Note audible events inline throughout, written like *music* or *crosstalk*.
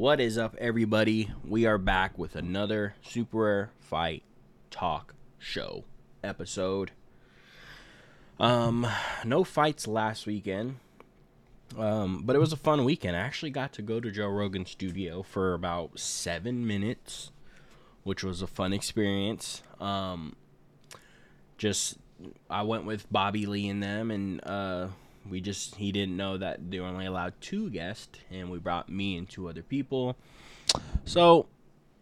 What is up, everybody? We are back with another Super Rare Fight Talk Show episode. Um, no fights last weekend. Um, but it was a fun weekend. I actually got to go to Joe Rogan's studio for about seven minutes, which was a fun experience. Um, just I went with Bobby Lee and them, and uh, we just he didn't know that they were only allowed two guests, and we brought me and two other people. So,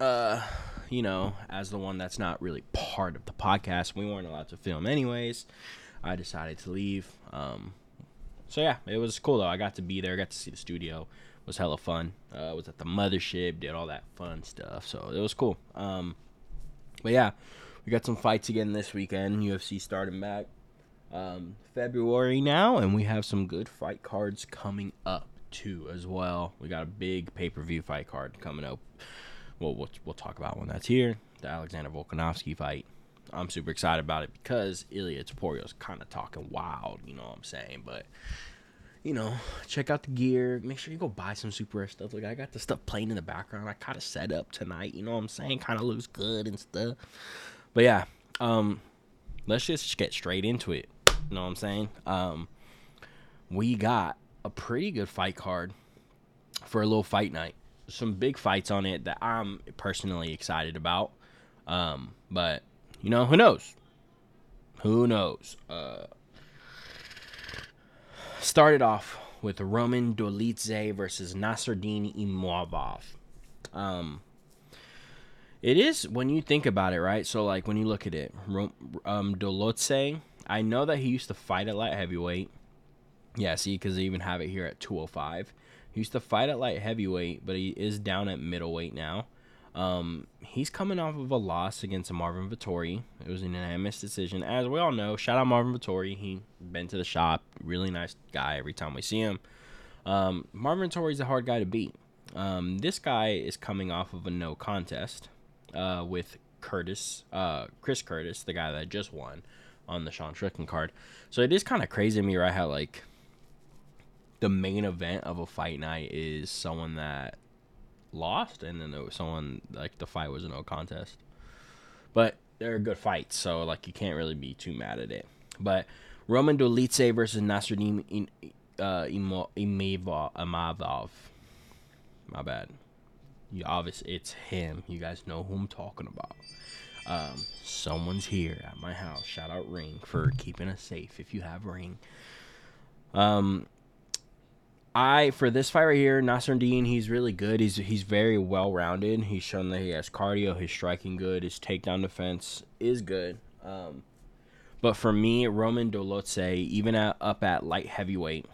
uh, you know, as the one that's not really part of the podcast, we weren't allowed to film anyways. I decided to leave. Um, so yeah, it was cool though. I got to be there, got to see the studio. It was hella fun. Uh, was at the mothership, did all that fun stuff. So it was cool. Um, but yeah, we got some fights again this weekend. UFC starting back um, February now, and we have some good fight cards coming up too as well. We got a big pay per view fight card coming up. Well, we'll talk about when that's here. The Alexander Volkanovski fight. I'm super excited about it because Ilya Topuria is kind of talking wild, you know what I'm saying? But you know, check out the gear. Make sure you go buy some super rare stuff. Like I got the stuff playing in the background. I kind of set up tonight. You know what I'm saying? Kind of looks good and stuff. But yeah, um, let's just get straight into it. You know what I'm saying? Um, we got a pretty good fight card for a little fight night. Some big fights on it that I'm personally excited about. Um, but you know, who knows? Who knows? Uh, started off with Roman Dolidze versus Nassourdine Imavov. Um, it is when you think about it, right? So like when you look at it, um, Dolidze, I know that he used to fight at light heavyweight. Yeah, see, because they even have it here at 205. He used to fight at light heavyweight, but he is down at middleweight now. Um, he's coming off of a loss against Marvin Vettori. It was an unanimous decision. As we all know, shout out Marvin Vettori. He been to the shop. Really nice guy every time we see him. Um, Marvin Vettori's a hard guy to beat. Um, this guy is coming off of a no contest uh, with Curtis, uh, Chris Curtis, the guy that just won on the Sean Strickland card. So it is kind of crazy to me, right? How like the main event of a fight night is someone that lost, and then there was someone like the fight was a no contest. But they're good fights, so like you can't really be too mad at it. But Roman Dolidze versus Nassourdine uh, Imavov. My bad. You obviously it's him. You guys know who I'm talking about. Um, someone's here at my house. Shout out Ring for keeping us safe. If you have Ring, um, I for this fight right here, Nassourdine, he's really good. He's he's very well rounded. He's shown that he has cardio. His striking good. His takedown defense is good. Um, but for me, Roman Dolidze, even at, up at light heavyweight,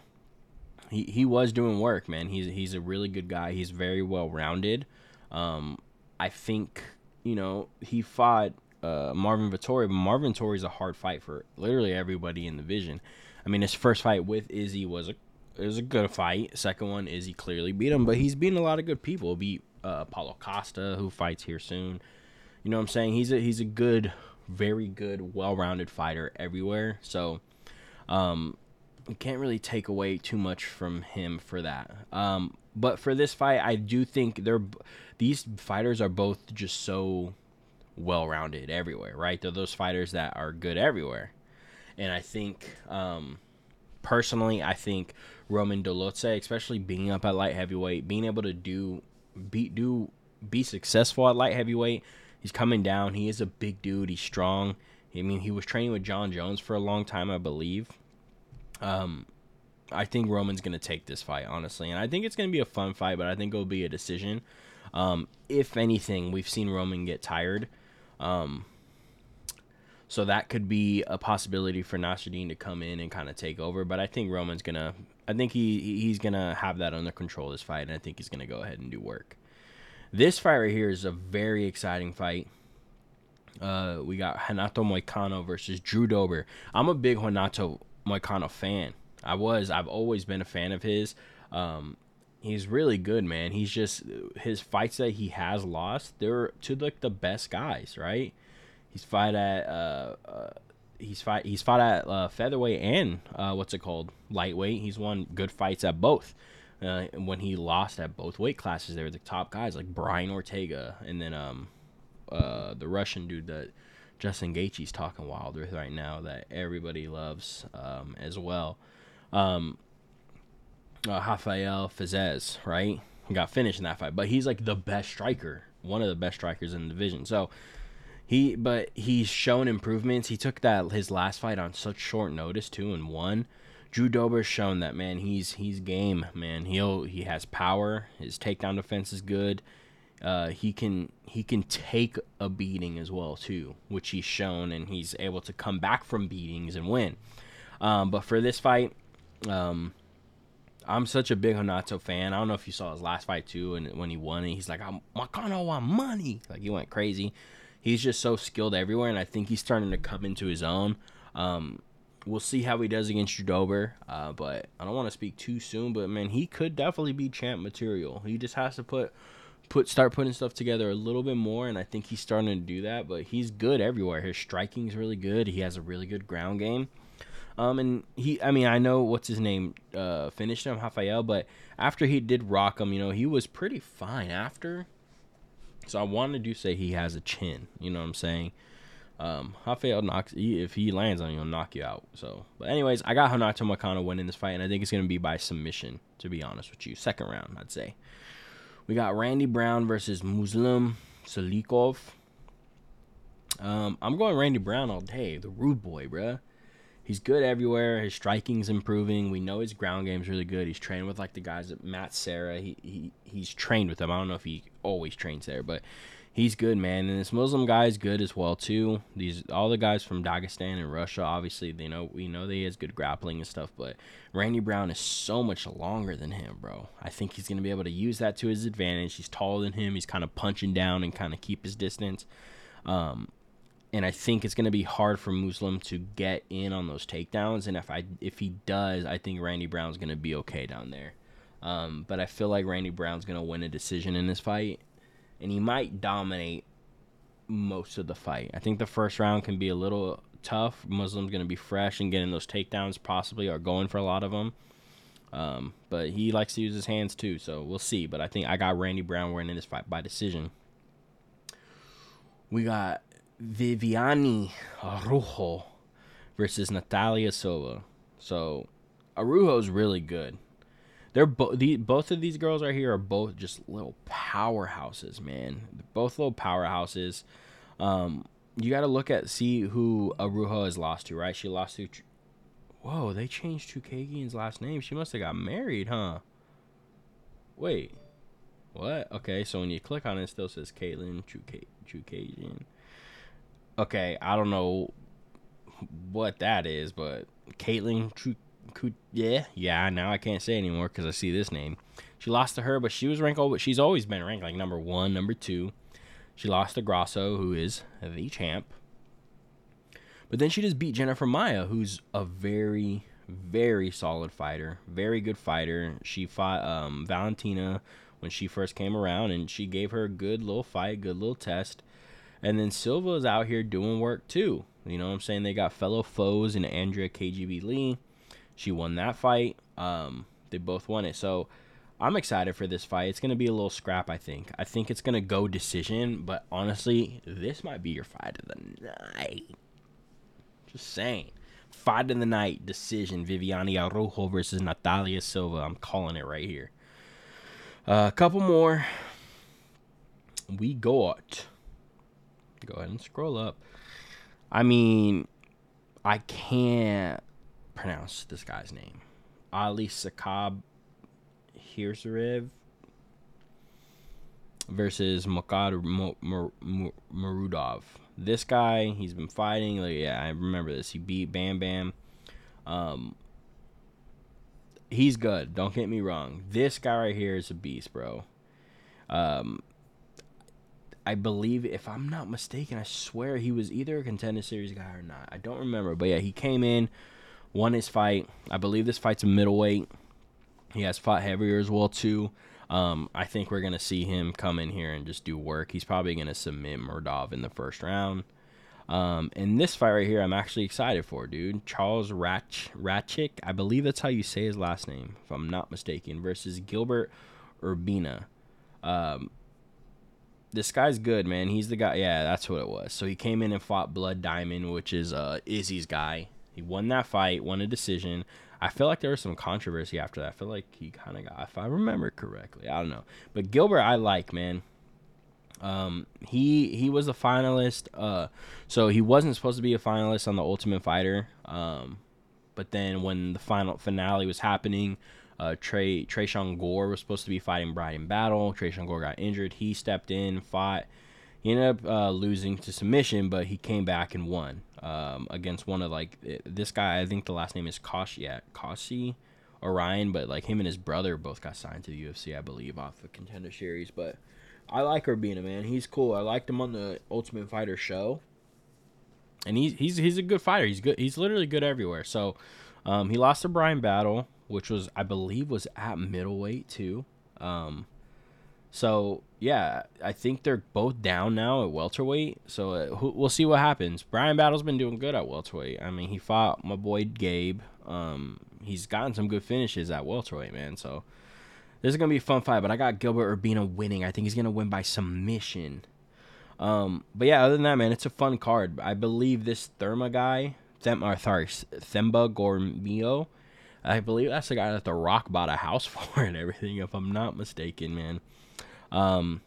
he, he was doing work, man. He's he's a really good guy. He's very well rounded. Um, I think you know he fought uh, Marvin Vettori, but Marvin Vettori is a hard fight for literally everybody in the division. I mean, his first fight with Izzy was a it was a good fight. Second one, Izzy clearly beat him, but he's beaten a lot of good people. Beat uh, Paulo Costa, who fights here soon. You know what I'm saying? He's a he's a good, very good, well-rounded fighter everywhere. So, um, you can't really take away too much from him for that. Um, but for this fight, I do think they're these fighters are both just so well rounded everywhere, right? They're those fighters that are good everywhere, and I think um, personally, I think Roman Dolidze, especially being up at light heavyweight, being able to do be do be successful at light heavyweight. He's coming down. He is a big dude. He's strong. I mean, he was training with Jon Jones for a long time, I believe. Um, I think Roman's gonna take this fight honestly, and I think it's gonna be a fun fight. But I think it'll be a decision. Um, if anything, we've seen Roman get tired. Um, so that could be a possibility for Nassourdine to come in and kind of take over. But I think Roman's gonna. I think he he's gonna have that under control this fight, and I think he's gonna go ahead and do work. This fight right here is a very exciting fight. Uh, we got Hanato Moicano versus Drew Dober. I'm a big Hanato Moicano fan. I was. I've always been a fan of his. Um, he's really good, man. He's just his fights that he has lost. They're to like the best guys, right? He's fight at uh, uh he's fight he's fought at uh, featherweight and uh, what's it called lightweight. He's won good fights at both. Uh, when he lost at both weight classes, they were the top guys like Brian Ortega and then um, uh, the Russian dude that Justin Gaethje's talking wild with right now that everybody loves um, as well. Um, uh, Rafael Fiziev, right? He got finished in that fight, but he's like the best striker, one of the best strikers in the division. So he, but he's shown improvements. He took that his last fight on such short notice too, and won. Drew Dober's shown that man. He's he's game, man. He'll he has power. His takedown defense is good. Uh, he can he can take a beating as well too, which he's shown, and he's able to come back from beatings and win. Um, but for this fight, um, I'm such a big Hanato fan. I don't know if you saw his last fight too, and when he won it, he's like, "I'm Makano want money." Like he went crazy. He's just so skilled everywhere, and I think he's starting to come into his own. Um, we'll see how he does against Drew Dober, uh, but I don't want to speak too soon. But man, he could definitely be champ material. He just has to put put start putting stuff together a little bit more, and I think he's starting to do that. But he's good everywhere. His striking is really good. He has a really good ground game. Um, and he, I mean, I know what's his name, uh, finished him, Rafael, but after he did rock him, you know, he was pretty fine after. So I wanted to say he has a chin. You know what I'm saying? Um, Rafael knocks he, if he lands on you, he'll knock you out. So, but anyways, I got Renato Moicano winning this fight, and I think it's gonna be by submission. To be honest with you, second round, I'd say. We got Randy Brown versus Muslim Salikhov. Um, I'm going Randy Brown all day. The rude boy, bruh. He's good everywhere. His striking's improving. We know his ground game's really good. He's trained with like the guys at Matt Serra. He, he he's trained with them. I don't know if he always trains there, but he's good, man. And this Muslim guy is good as well too. These all the guys from Dagestan and Russia, obviously, they know we know that he has good grappling and stuff. But Randy Brown is so much longer than him, bro. I think he's gonna be able to use that to his advantage. He's taller than him. He's kind of punching down and kind of keep his distance. Um, and I think it's gonna be hard for Muslim to get in on those takedowns. And if I if he does, I think Randy Brown's gonna be okay down there. Um, but I feel like Randy Brown's gonna win a decision in this fight, and he might dominate most of the fight. I think the first round can be a little tough. Muslim's going to be fresh and getting those takedowns, possibly, or going for a lot of them. Um, but he likes to use his hands too, so we'll see. But I think I got Randy Brown winning this fight by decision. We got Viviane Araujo versus Natalia Silva. So Araujo's really good. They're both the both of these girls right here are both just little powerhouses, man. They're both little powerhouses. Um, you got to look at see who Araujo has lost to, right? She lost to. Whoa, they changed Chookagian's last name. She must have got married, huh? Wait, what? Okay, so when you click on it, it still says Katlyn Chookagian. Okay, I don't know what that is, but Caitlin yeah, yeah. Now I can't say anymore because I see this name. She lost to her, but she was ranked. But she's always been ranked like number one, number two. She lost to Grasso, who is the champ. But then she just beat Jennifer Maia, who's a very, very solid fighter, very good fighter. She fought um, Valentina when she first came around, and she gave her a good little fight, good little test. And then Silva is out here doing work too. You know what I'm saying? They got fellow foes in Andrea KGB Lee. She won that fight. Um, they both won it. So I'm excited for this fight. It's going to be a little scrap, I think. I think it's going to go decision, but honestly, this might be your fight of the night. Just saying. Fight of the night decision Viviane Araujo versus Natalia Silva. I'm calling it right here. Uh, a couple more. We got. Go ahead and scroll up. I mean, I can't pronounce this guy's name. Ali Sakab Hirzarev versus Makad Marudov. This guy, he's been fighting. Like, yeah, I remember this. He beat Bam Bam. Um, he's good. Don't get me wrong. This guy right here is a beast, bro. Um, I believe, if I'm not mistaken, I swear he was either a contender series guy or not. I don't remember, but yeah, he came in won his fight. I believe this fight's a middleweight. He has fought heavier as well too. Um, I think we're gonna see him come in here and just do work. He's probably gonna submit Murdov in the first round. Um, and this fight right here, I'm actually excited for, dude. Charles Ratch Ratchik, I believe that's how you say his last name, if I'm not mistaken, versus Gilbert Urbina. Um, this guy's good, man. He's the guy. Yeah, that's what it was. So he came in and fought Blood Diamond, which is uh, Izzy's guy. He won that fight, won a decision. I feel like there was some controversy after that. I feel like he kind of got, if I remember correctly, I don't know. But Gilbert, I like, man. Um, he he was a finalist. Uh, so he wasn't supposed to be a finalist on the Ultimate Fighter. Um, but then when the final finale was happening, uh, Trey Tresean Gore was supposed to be fighting Bryan Battle. Tresean Gore got injured. He stepped in, fought. He ended up uh, losing to submission, but he came back and won um, against one of like this guy. I think the last name is Kashi, yeah, Kashi Orion, but like him and his brother both got signed to the UFC, I believe, off the Contender Series. But I like Urbina, man. He's cool. I liked him on the Ultimate Fighter show, and he's he's he's a good fighter. He's good. He's literally good everywhere. So, um, he lost to Bryan Battle, which was I believe was at middleweight too. Um, so yeah, I think they're both down now at welterweight. So uh, we'll see what happens. Bryan Battle's been doing good at welterweight. I mean, he fought my boy Gabe. Um, he's gotten some good finishes at welterweight, man. So this is gonna be a fun fight, but I got Gilbert Urbina winning. I think he's gonna win by submission. Um, but yeah, other than that, man, it's a fun card. I believe this Therma guy, Them, or sorry, Themba Gorimbo, I believe that's the guy that the Rock bought a house *laughs* for and everything, if I'm not mistaken, man. Um,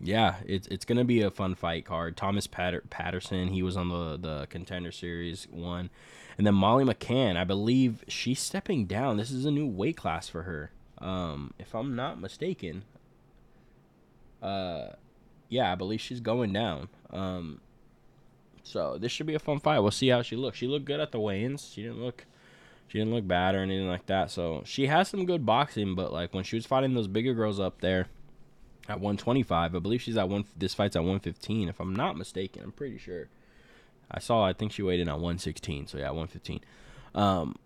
yeah, it's it's gonna be a fun fight card. Thomas Patter- Patterson, he was on the the contender series one, and then Molly McCann, I believe she's stepping down. This is a new weight class for her um, if I'm not mistaken. Uh, yeah, I believe she's going down. Um, so this should be a fun fight. We'll see how she looks. She looked good at the weigh-ins. She didn't look, she didn't look bad or anything like that. So she has some good boxing, but like when she was fighting those bigger girls up there at 125, I believe she's at one. This fight's at 115, if I'm not mistaken. I'm pretty sure. I saw. I think she weighed in at 116. So yeah, 115. Um,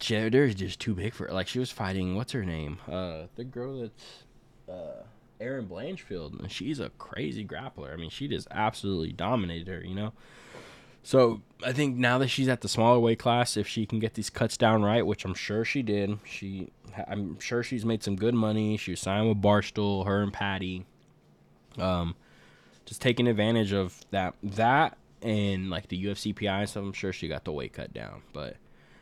is just too big for her. Like she was fighting what's her name? Uh, the girl that's uh Erin Blanchfield, and she's a crazy grappler. I mean, she just absolutely dominated her. You know. So I think now that she's at the smaller weight class, if she can get these cuts down right, which I'm sure she did, she I'm sure she's made some good money. She was signed with Barstool, her and Paddy. Um, just taking advantage of that that and like the UFC PI and stuff. I'm sure she got the weight cut down, but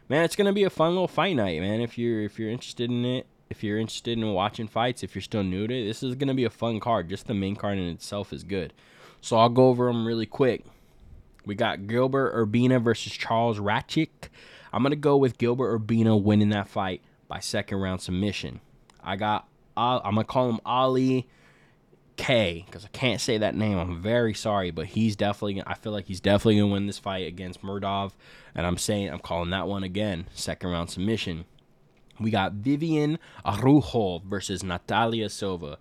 man, it's gonna be a fun little fight night, man. If you're if you're interested in it, if you're interested in watching fights, if you're still new to it, this is gonna be a fun card. Just the main card in itself is good. So I'll go over them really quick. We got Gilbert Urbina versus Charles Ratchik. I'm gonna go with Gilbert Urbina winning that fight by second round submission. I got uh, I'm gonna call him Ali K because I can't say that name. I'm very sorry, but he's definitely. I feel like he's definitely gonna win this fight against Muradov, and I'm saying I'm calling that one again, second round submission. We got Vivian Araujo versus Natalia Silva.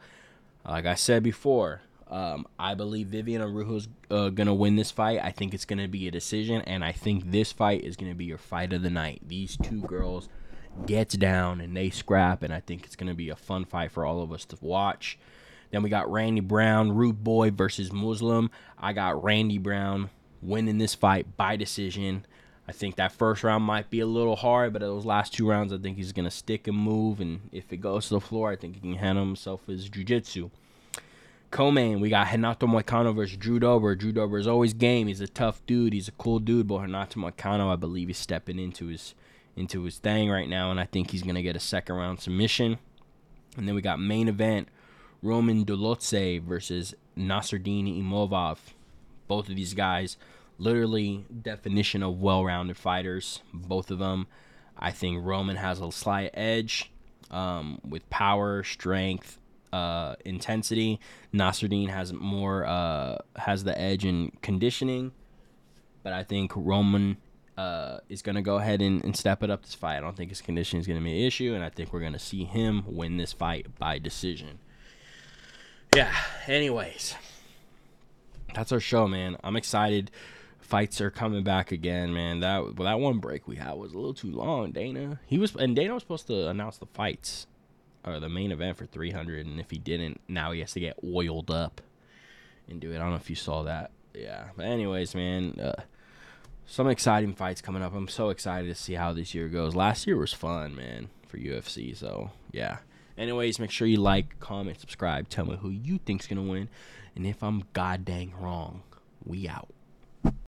Like I said before, um, I believe Vivian Araujo's uh, gonna win this fight. I think it's gonna be a decision, and I think this fight is gonna be your fight of the night. These two girls gets down and they scrap, and I think it's gonna be a fun fight for all of us to watch. Then we got Randy Brown, Rude Boy versus Muslim. I got Randy Brown winning this fight by decision. I think that first round might be a little hard, but those last two rounds, I think he's going to stick and move. And if it goes to the floor, I think he can handle himself his jiu-jitsu. Co-main, we got Renato Moicano versus Drew Dober. Drew Dober is always game. He's a tough dude. He's a cool dude, but Renato Moicano, I believe, is stepping into his into his thing right now, and I think he's to get a second round submission. And then we got main event Roman Dolidze versus Nassourdine Imavov. Both of these guys, literally definition of well-rounded fighters. Both of them. I think Roman has a slight edge um, with power, strength, uh, intensity. Nassourdine has more uh, has the edge in conditioning, but I think Roman uh, is going to go ahead and, and, step it up this fight. I don't think his conditioning is going to be an issue, and I think we're going to see him win this fight by decision yeah. Anyways, that's our show, man. I'm excited. Fights are coming back again, man. That well, that one break we had was a little too long. Dana, he was, and Dana was supposed to announce the fights or the main event for 300, and if he didn't, now he has to get oiled up and do it. I don't know if you saw that. yeah. But anyways, man, uh, some exciting fights coming up. I'm so excited to see how this year goes. Last year was fun, man, for UFC. So yeah. Anyways, make sure you like, comment, subscribe. Tell me who you think's gonna win, and if I'm goddamn wrong, we out.